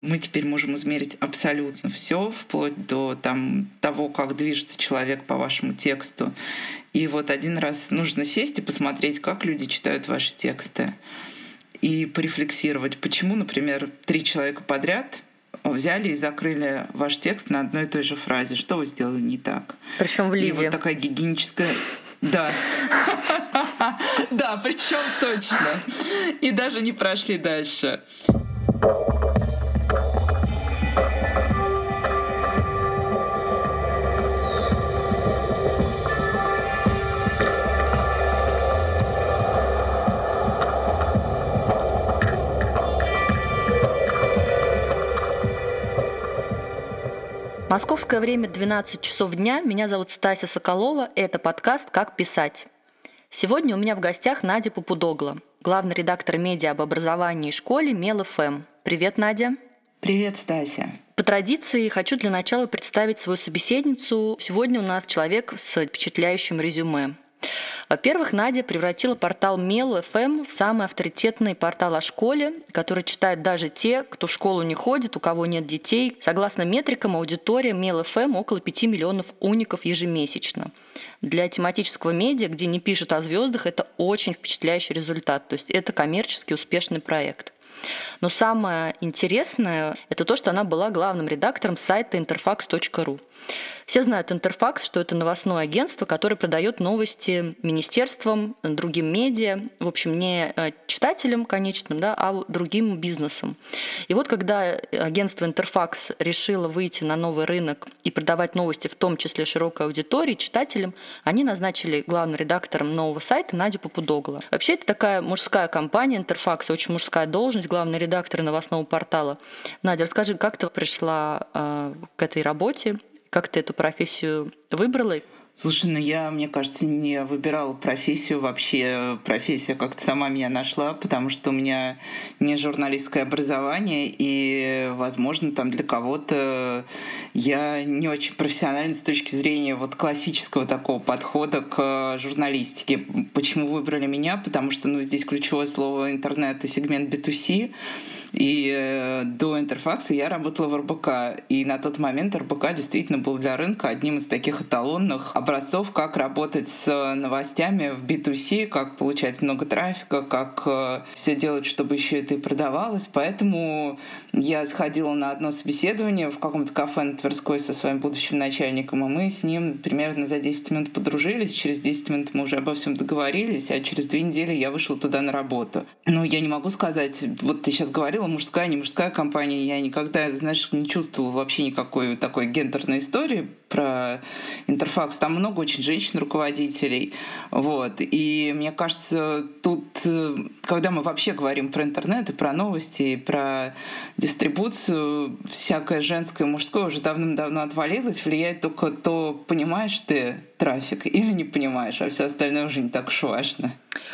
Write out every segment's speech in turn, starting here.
Мы теперь можем измерить абсолютно все, вплоть до там, того, как движется человек по вашему тексту. И вот один раз нужно сесть и посмотреть, как люди читают ваши тексты. И порефлексировать, почему, например, три человека подряд взяли и закрыли ваш текст на одной и той же фразе. Что вы сделали не так? Причем в ливе. И вот такая гигиеническая да. Да, причем точно. И даже не прошли дальше. Московское время 12 часов дня. Меня зовут Стася Соколова. Это подкаст «Как писать». Сегодня у меня в гостях Надя Папудогло, главный редактор медиа об образовании и школе Мел FM. Привет, Надя. Привет, Стася. По традиции хочу для начала представить свою собеседницу. Сегодня у нас человек с впечатляющим резюме. Во-первых, Надя превратила портал Мел FM в самый авторитетный портал о школе, который читают даже те, кто в школу не ходит, у кого нет детей. Согласно метрикам, аудитория Мел FM около 5 миллионов уников ежемесячно. Для тематического медиа, где не пишут о звездах, это очень впечатляющий результат. То есть это коммерчески успешный проект. Но самое интересное – это то, что она была главным редактором сайта interfax.ru. Все знают Интерфакс, что это новостное агентство, которое продает новости министерствам, другим медиа, в общем, не э, читателям конечным, да, а другим бизнесам. И вот когда агентство Интерфакс решило выйти на новый рынок и продавать новости, в том числе широкой аудитории, читателям, они назначили главным редактором нового сайта Надю Попудогла. Вообще это такая мужская компания Интерфакс, очень мужская должность, главный редактор новостного портала. Надя, расскажи, как ты пришла э, к этой работе как ты эту профессию выбрала? Слушай, ну я, мне кажется, не выбирала профессию вообще. Профессия как-то сама меня нашла, потому что у меня не журналистское образование, и, возможно, там для кого-то я не очень профессиональна с точки зрения вот классического такого подхода к журналистике. Почему выбрали меня? Потому что, ну, здесь ключевое слово интернет и сегмент B2C. И э, до Интерфакса я работала в РБК. И на тот момент РБК действительно был для рынка одним из таких эталонных образцов, как работать с новостями в B2C, как получать много трафика, как э, все делать, чтобы еще это и продавалось. Поэтому я сходила на одно собеседование в каком-то кафе на Тверской со своим будущим начальником, и мы с ним примерно за 10 минут подружились. Через 10 минут мы уже обо всем договорились, а через две недели я вышла туда на работу. Ну, я не могу сказать, вот ты сейчас говорила, мужская, не мужская компания, я никогда, знаешь, не чувствовала вообще никакой такой гендерной истории про интерфакс. Там много очень женщин-руководителей. Вот. И мне кажется, тут, э, когда мы вообще говорим про интернет и про новости, и про дистрибуцию, всякое женское и мужское уже давным-давно отвалилось. Влияет только то, понимаешь ты трафик или не понимаешь, а все остальное уже не так уж важно.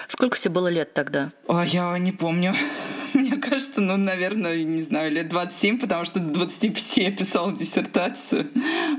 Сколько тебе было лет тогда? А я не помню. Кажется, ну, наверное, не знаю, лет 27, потому что до 25 я писала диссертацию.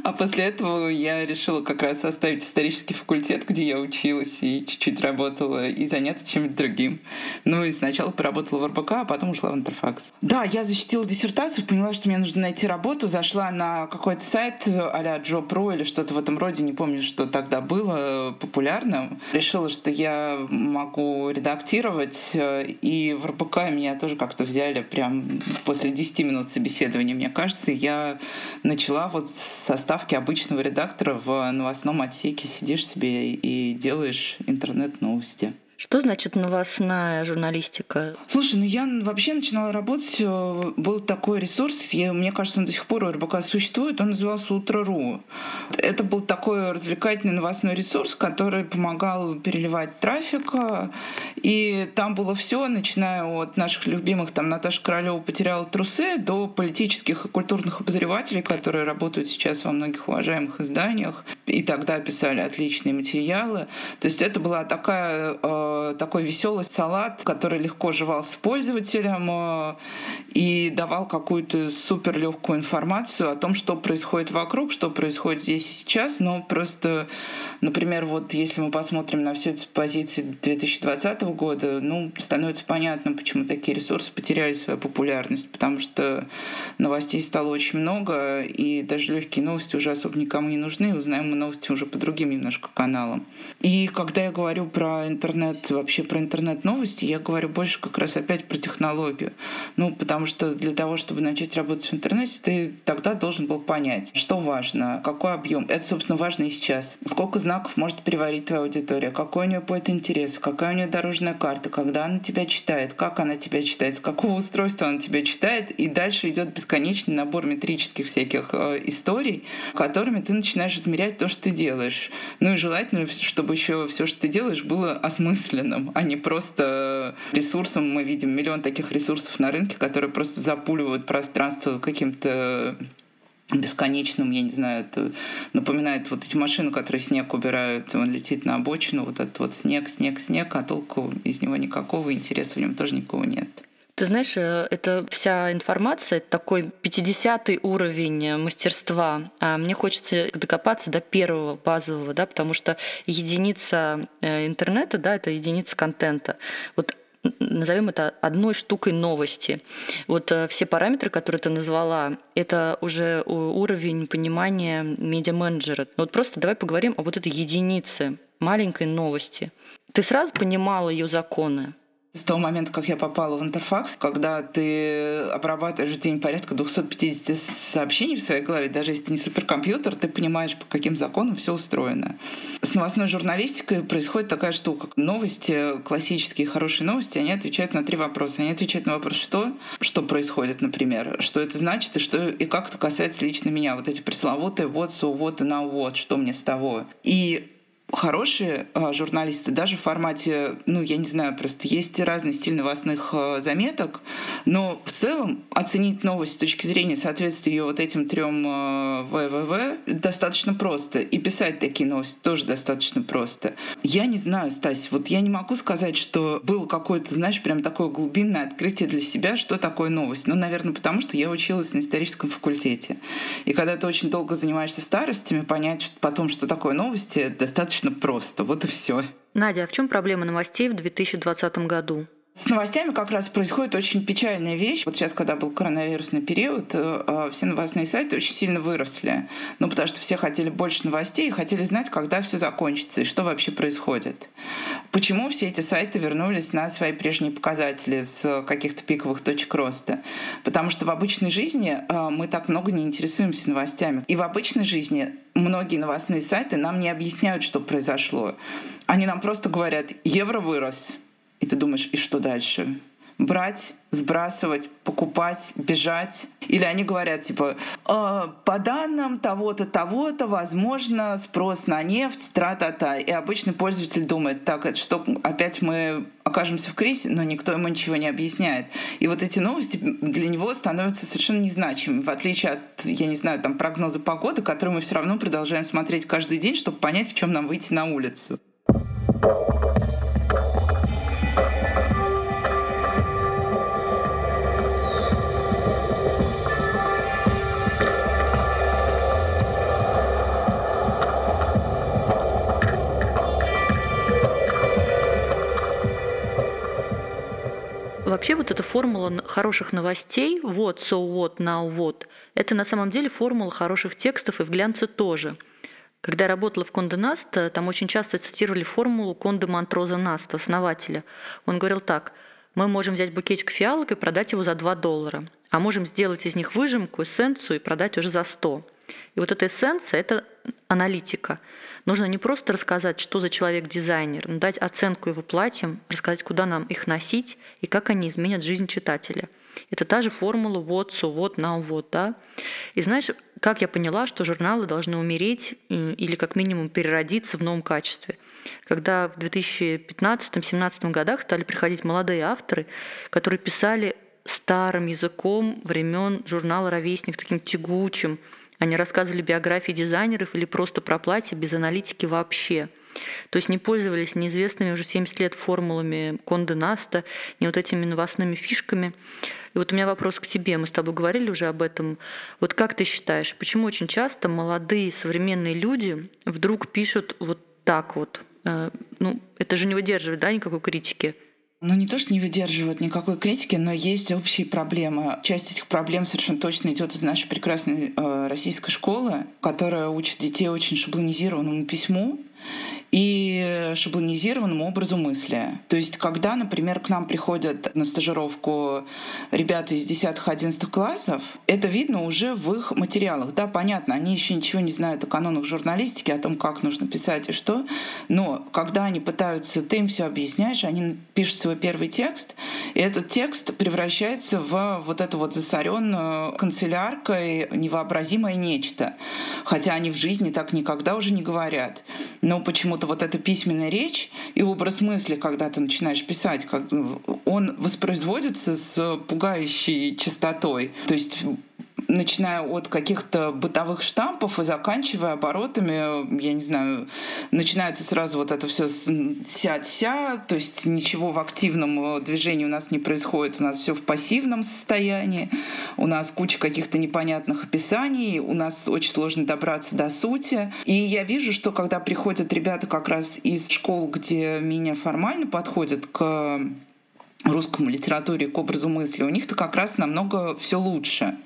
А после этого я решила как раз оставить исторический факультет, где я училась и чуть-чуть работала, и заняться чем-то другим. Ну и сначала поработала в РБК, а потом ушла в Интерфакс. Да, я защитила диссертацию, поняла, что мне нужно найти работу, зашла на какой-то сайт а-ля Job.ru или что-то в этом роде, не помню, что тогда было популярным. Решила, что я могу редактировать, и в РБК меня тоже как-то взяли прям после 10 минут собеседования, мне кажется, я начала вот со ставки обычного редактора в новостном отсеке. Сидишь себе и делаешь интернет-новости. Что значит новостная журналистика? Слушай, ну я вообще начинала работать, э, был такой ресурс, я, мне кажется, он до сих пор у РБК существует, он назывался Утро.ру. Это был такой развлекательный новостной ресурс, который помогал переливать трафик, и там было все, начиная от наших любимых, там Наташа Королева потеряла трусы, до политических и культурных обозревателей, которые работают сейчас во многих уважаемых изданиях. И тогда писали отличные материалы. То есть это была такая, э, такой веселый салат, который легко жевался пользователям э, и давал какую-то супер легкую информацию о том, что происходит вокруг, что происходит здесь и сейчас. Но просто, например, вот если мы посмотрим на всю эту позицию 2020 года, ну, становится понятно, почему такие ресурсы потеряли свою популярность, потому что новостей стало очень много, и даже легкие новости уже особо никому не нужны. Узнаем мы новости уже по другим немножко каналам. И когда я говорю про интернет, вообще про интернет-новости, я говорю больше как раз опять про технологию. Ну, потому что для того, чтобы начать работать в интернете, ты тогда должен был понять, что важно, какой объем. Это, собственно, важно и сейчас. Сколько знаков может переварить твоя аудитория, какой у нее будет интерес, какая у нее дорожная карта, когда она тебя читает, как она тебя читает, с какого устройства она тебя читает, и дальше идет бесконечный набор метрических всяких э, историй, которыми ты начинаешь измерять то, что ты делаешь. Ну и желательно, чтобы еще все, что ты делаешь, было осмысленным, а не просто ресурсом. Мы видим миллион таких ресурсов на рынке, которые просто запуливают пространство каким-то бесконечным, я не знаю, это напоминает вот эти машины, которые снег убирают, он летит на обочину, вот этот вот снег, снег, снег, а толку из него никакого, интереса в нем тоже никого нет. Ты знаешь, э, это вся информация, это такой 50 уровень мастерства. А мне хочется докопаться до первого базового, да, потому что единица э, интернета, да, это единица контента. Вот назовем это одной штукой новости. Вот э, все параметры, которые ты назвала, это уже уровень понимания медиа-менеджера. Вот просто давай поговорим о вот этой единице маленькой новости. Ты сразу понимала ее законы? С того момента, как я попала в Интерфакс, когда ты обрабатываешь в день порядка 250 сообщений в своей голове, даже если ты не суперкомпьютер, ты понимаешь, по каким законам все устроено. С новостной журналистикой происходит такая штука. Новости, классические хорошие новости, они отвечают на три вопроса. Они отвечают на вопрос, что, что происходит, например, что это значит и, что, и как это касается лично меня. Вот эти пресловутые вот, so what и now what, что мне с того. И хорошие э, журналисты, даже в формате, ну, я не знаю, просто есть разный стиль новостных э, заметок, но в целом оценить новость с точки зрения соответствия ее вот этим трем э, ВВВ достаточно просто. И писать такие новости тоже достаточно просто. Я не знаю, Стась, вот я не могу сказать, что было какое-то, знаешь, прям такое глубинное открытие для себя, что такое новость. Ну, наверное, потому что я училась на историческом факультете. И когда ты очень долго занимаешься старостями, понять потом, что такое новости, достаточно достаточно просто. Вот и все. Надя, а в чем проблема новостей в 2020 году? С новостями как раз происходит очень печальная вещь. Вот сейчас, когда был коронавирусный период, э, э, все новостные сайты очень сильно выросли. Ну, потому что все хотели больше новостей и хотели знать, когда все закончится и что вообще происходит. Почему все эти сайты вернулись на свои прежние показатели с каких-то пиковых точек роста? Потому что в обычной жизни э, мы так много не интересуемся новостями. И в обычной жизни многие новостные сайты нам не объясняют, что произошло. Они нам просто говорят, евро вырос, и ты думаешь, и что дальше? брать, сбрасывать, покупать, бежать. Или они говорят, типа, э, по данным того-то, того-то, возможно, спрос на нефть, тра-та-та. И обычный пользователь думает, так, это что, опять мы окажемся в кризисе, но никто ему ничего не объясняет. И вот эти новости для него становятся совершенно незначимыми, в отличие от, я не знаю, там прогноза погоды, которые мы все равно продолжаем смотреть каждый день, чтобы понять, в чем нам выйти на улицу. Эта формула хороших новостей, вот, so what, now what, это на самом деле формула хороших текстов и в глянце тоже. Когда я работала в Конде Наста, там очень часто цитировали формулу Конде Монтроза Наста, основателя. Он говорил так, мы можем взять букетик фиалок и продать его за 2 доллара, а можем сделать из них выжимку, эссенцию и продать уже за 100. И вот эта эссенция – это аналитика. Нужно не просто рассказать, что за человек-дизайнер, но дать оценку его платьям, рассказать, куда нам их носить и как они изменят жизнь читателя. Это та же формула вот, so вот, now вот, да. И знаешь, как я поняла, что журналы должны умереть или как минимум переродиться в новом качестве. Когда в 2015-2017 годах стали приходить молодые авторы, которые писали старым языком времен журнала «Ровесник», таким тягучим, Они рассказывали биографии дизайнеров или просто про платье без аналитики вообще. То есть не пользовались неизвестными уже 70 лет формулами Конде Наста, не вот этими новостными фишками. И вот у меня вопрос к тебе. Мы с тобой говорили уже об этом. Вот как ты считаешь, почему очень часто молодые современные люди вдруг пишут вот так вот? Э, ну, это же не выдерживает, да, никакой критики. Ну, не то, что не выдерживают никакой критики, но есть общие проблемы. Часть этих проблем совершенно точно идет из нашей прекрасной э, российской школы, которая учит детей очень шаблонизированному письму и шаблонизированному образу мысли. То есть, когда, например, к нам приходят на стажировку ребята из 10-11 классов, это видно уже в их материалах. Да, понятно, они еще ничего не знают о канонах журналистики, о том, как нужно писать и что, но когда они пытаются, ты им все объясняешь, они пишут свой первый текст, и этот текст превращается в вот эту вот засоренную канцеляркой невообразимое нечто. Хотя они в жизни так никогда уже не говорят. Но почему-то вот эта письменная речь и образ мысли, когда ты начинаешь писать, как, он воспроизводится с пугающей частотой. То есть начиная от каких-то бытовых штампов и заканчивая оборотами, я не знаю, начинается сразу вот это все сядь-ся, то есть ничего в активном движении у нас не происходит, у нас все в пассивном состоянии, у нас куча каких-то непонятных описаний, у нас очень сложно добраться до сути. И я вижу, что когда приходят ребята как раз из школ, где менее формально подходят к русскому литературе к образу мысли, у них-то как раз намного все лучше.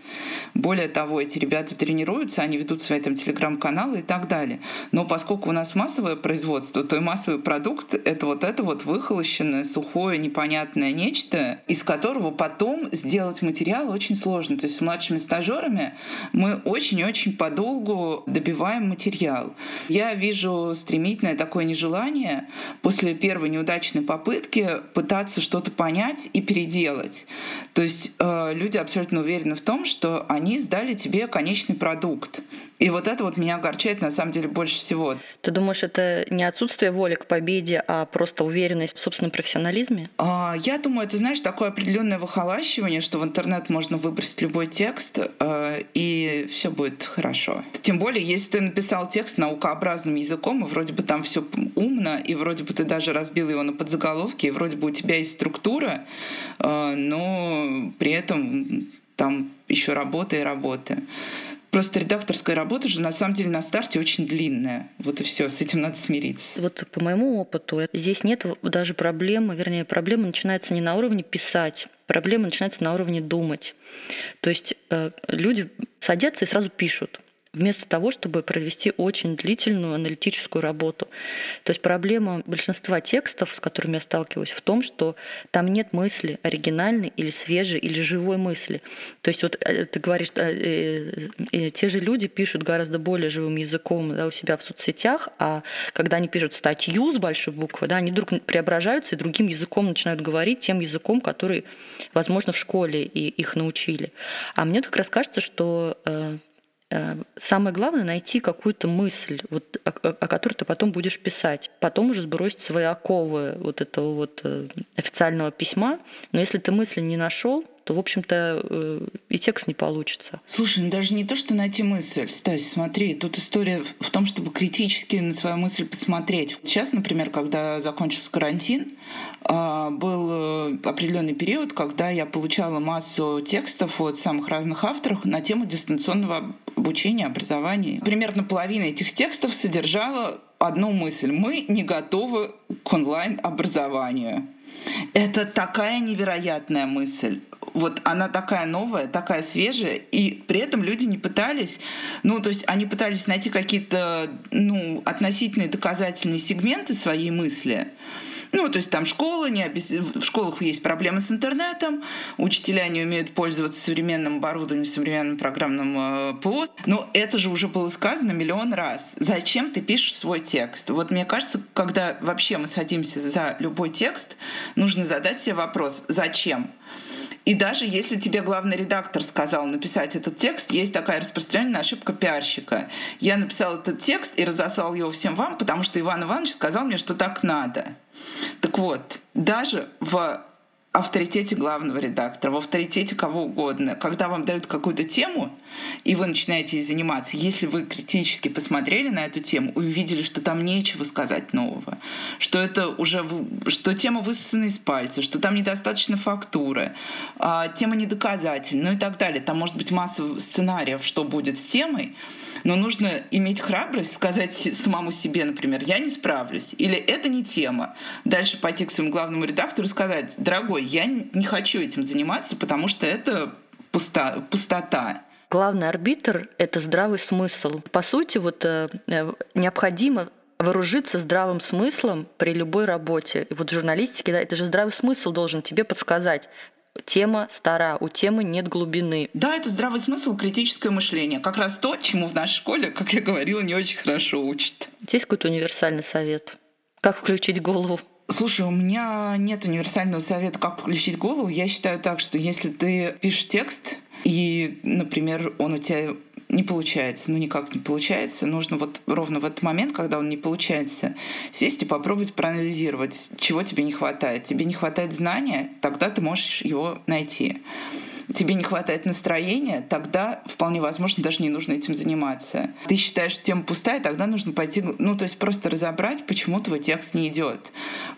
Более того, эти ребята тренируются, они ведут свои там телеграм-каналы и так далее. Но поскольку у нас массовое производство, то и массовый продукт — это вот это вот выхолощенное, сухое, непонятное нечто, из которого потом сделать материал очень сложно. То есть с младшими стажерами мы очень-очень подолгу добиваем материал. Я вижу стремительное такое нежелание после первой неудачной попытки пытаться что-то понять понять и переделать. То есть э, люди абсолютно уверены в том, что они сдали тебе конечный продукт. И вот это вот меня огорчает на самом деле больше всего. Ты думаешь, это не отсутствие воли к победе, а просто уверенность в собственном профессионализме? А, я думаю, это, знаешь, такое определенное выхолащивание, что в интернет можно выбросить любой текст, э, и все будет хорошо. Тем более, если ты написал текст наукообразным языком, и вроде бы там все умно, и вроде бы ты даже разбил его на подзаголовки, и вроде бы у тебя есть структура, э, но при этом там еще работа и работа. Просто редакторская работа же на самом деле на старте очень длинная. Вот и все, с этим надо смириться. Вот по моему опыту здесь нет даже проблемы, вернее, проблема начинается не на уровне писать, проблема начинается на уровне думать. То есть э, люди садятся и сразу пишут вместо того, чтобы провести очень длительную аналитическую работу. То есть проблема большинства текстов, с которыми я сталкиваюсь, в том, что там нет мысли оригинальной или свежей или живой мысли. То есть вот э, ты говоришь, э, э, те же люди пишут гораздо более живым языком да, у себя в соцсетях, а когда они пишут статью с большой буквы, да, они вдруг преображаются и другим языком начинают говорить, тем языком, который, возможно, в школе и их научили. А мне как раз кажется, что самое главное найти какую-то мысль, вот, о, о которой ты потом будешь писать. Потом уже сбросить свои оковы вот этого вот э, официального письма. Но если ты мысли не нашел, то, в общем-то, э, и текст не получится. Слушай, ну даже не то, что найти мысль. Стась, смотри, тут история в том, чтобы критически на свою мысль посмотреть. Сейчас, например, когда закончился карантин, а, был э, определенный период, когда я получала массу текстов от самых разных авторов на тему дистанционного обучения, образования. Примерно половина этих текстов содержала одну мысль. Мы не готовы к онлайн-образованию. Это такая невероятная мысль вот она такая новая, такая свежая, и при этом люди не пытались, ну, то есть они пытались найти какие-то, ну, относительные доказательные сегменты своей мысли, ну, то есть там школы, не обез... в школах есть проблемы с интернетом, учителя не умеют пользоваться современным оборудованием, современным программным э, ПО. Но это же уже было сказано миллион раз. Зачем ты пишешь свой текст? Вот мне кажется, когда вообще мы садимся за любой текст, нужно задать себе вопрос, зачем? И даже если тебе главный редактор сказал написать этот текст, есть такая распространенная ошибка пиарщика. Я написал этот текст и разослал его всем вам, потому что Иван Иванович сказал мне, что так надо. Так вот, даже в авторитете главного редактора, в авторитете кого угодно. Когда вам дают какую-то тему, и вы начинаете ей заниматься, если вы критически посмотрели на эту тему и увидели, что там нечего сказать нового, что это уже что тема высосана из пальца, что там недостаточно фактуры, а, тема недоказательна, ну и так далее. Там может быть масса сценариев, что будет с темой, но нужно иметь храбрость сказать самому себе, например, я не справлюсь, или это не тема. Дальше пойти к своему главному редактору и сказать, дорогой, я не хочу этим заниматься, потому что это пуста, пустота. Главный арбитр — это здравый смысл. По сути, вот э, э, необходимо вооружиться здравым смыслом при любой работе. И вот в журналистике, да, это же здравый смысл должен тебе подсказать, тема стара, у темы нет глубины. Да, это здравый смысл, критическое мышление. Как раз то, чему в нашей школе, как я говорила, не очень хорошо учат. Есть какой-то универсальный совет? Как включить голову? Слушай, у меня нет универсального совета, как включить голову. Я считаю так, что если ты пишешь текст, и, например, он у тебя не получается, ну никак не получается. Нужно вот ровно в этот момент, когда он не получается, сесть и попробовать проанализировать, чего тебе не хватает. Тебе не хватает знания, тогда ты можешь его найти тебе не хватает настроения, тогда вполне возможно даже не нужно этим заниматься. Ты считаешь, что пустая, тогда нужно пойти, ну то есть просто разобрать, почему твой текст не идет.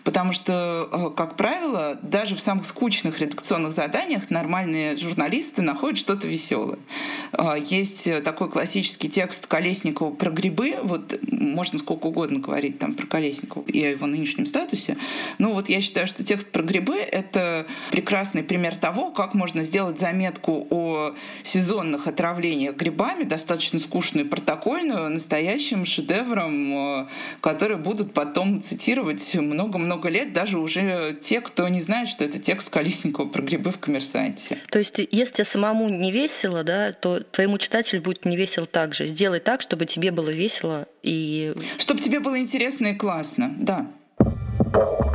Потому что, э, как правило, даже в самых скучных редакционных заданиях нормальные журналисты находят что-то веселое. Э, есть такой классический текст Колесникова про грибы, вот можно сколько угодно говорить там про Колесникова и о его нынешнем статусе, но вот я считаю, что текст про грибы — это прекрасный пример того, как можно сделать заметку о сезонных отравлениях грибами, достаточно скучную и протокольную, настоящим шедевром, э, который будут потом цитировать много-много лет, даже уже те, кто не знает, что это текст Колесникова про грибы в «Коммерсанте». То есть, если тебе самому не весело, да, то твоему читателю будет не весело так же. Сделай так, чтобы тебе было весело и... Чтобы тебе было интересно и классно, да. А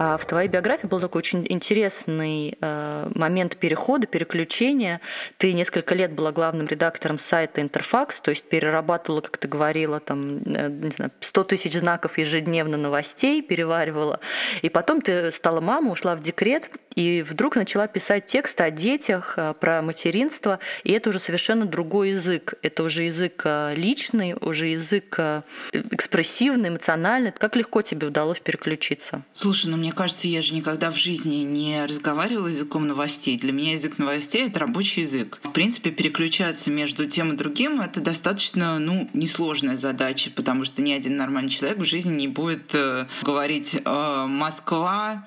в твоей биографии был такой очень интересный э, момент перехода, переключения. Ты несколько лет была главным редактором сайта Интерфакс, то есть перерабатывала, как ты говорила, там, э, не знаю, 100 тысяч знаков ежедневно новостей, переваривала. И потом ты стала мамой, ушла в декрет, и вдруг начала писать тексты о детях, э, про материнство, и это уже совершенно другой язык. Это уже язык личный, уже язык экспрессивный, эмоциональный. Как легко тебе удалось переключиться? Слушай, ну мне кажется, я же никогда в жизни не разговаривала языком новостей. Для меня язык новостей — это рабочий язык. В принципе, переключаться между тем и другим — это достаточно, ну, несложная задача, потому что ни один нормальный человек в жизни не будет э, говорить э, «Москва»,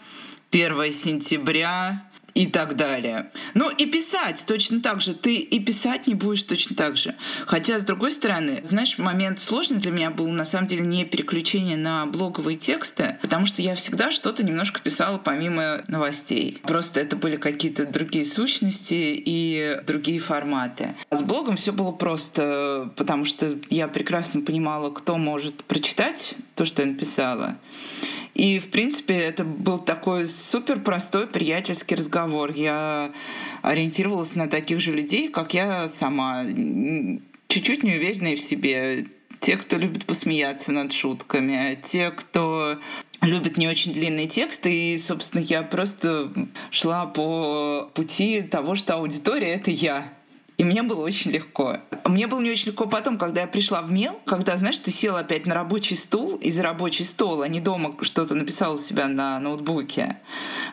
1 сентября, и так далее. Ну и писать точно так же. Ты и писать не будешь точно так же. Хотя, с другой стороны, знаешь, момент сложный для меня был на самом деле не переключение на блоговые тексты, потому что я всегда что-то немножко писала помимо новостей. Просто это были какие-то другие сущности и другие форматы. А с блогом все было просто, потому что я прекрасно понимала, кто может прочитать то, что я написала. И, в принципе, это был такой супер простой приятельский разговор. Я ориентировалась на таких же людей, как я сама, чуть-чуть неуверенные в себе. Те, кто любит посмеяться над шутками, те, кто любит не очень длинные тексты, и, собственно, я просто шла по пути того, что аудитория — это я. И мне было очень легко. Мне было не очень легко потом, когда я пришла в МЕЛ, когда, знаешь, ты села опять на рабочий стул, и за рабочий стол, а не дома что-то написал у себя на ноутбуке.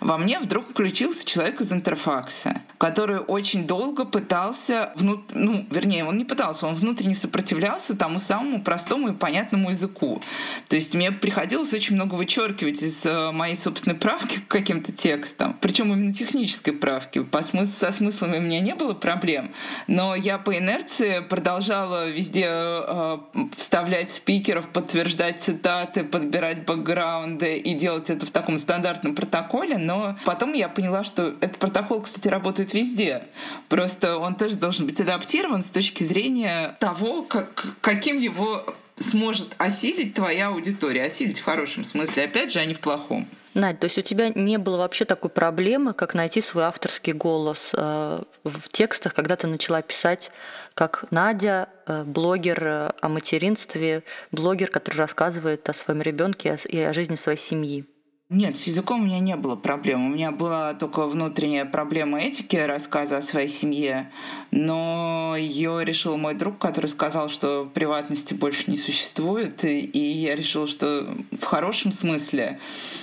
Во мне вдруг включился человек из интерфакса, который очень долго пытался, внут... ну, вернее, он не пытался, он внутренне сопротивлялся тому самому простому и понятному языку. То есть мне приходилось очень много вычеркивать из э, моей собственной правки к каким-то текстам, причем именно технической правки. По смыслу, со смыслами у меня не было проблем, но я по инерции продолжала везде э, вставлять спикеров, подтверждать цитаты, подбирать бэкграунды и делать это в таком стандартном протоколе. Но потом я поняла, что этот протокол, кстати, работает везде. Просто он тоже должен быть адаптирован с точки зрения того, как, каким его сможет осилить твоя аудитория. Осилить в хорошем смысле, опять же, а не в плохом. Надь, то есть у тебя не было вообще такой проблемы, как найти свой авторский голос э, в текстах, когда ты начала писать как Надя, э, блогер э, о материнстве, блогер, который рассказывает о своем ребенке и о жизни своей семьи? Нет, с языком у меня не было проблем. У меня была только внутренняя проблема этики рассказа о своей семье, но ее решил мой друг, который сказал, что приватности больше не существует, и я решила, что в хорошем смысле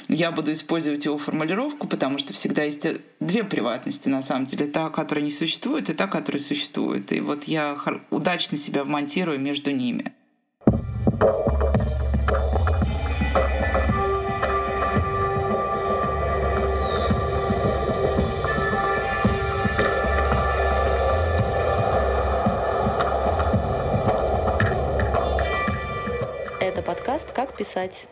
я буду использовать его формулировку, потому что всегда есть две приватности на самом деле, та, которая не существует, и та, которая существует. И вот я удачно себя вмонтирую между ними. Подкаст «Как писать».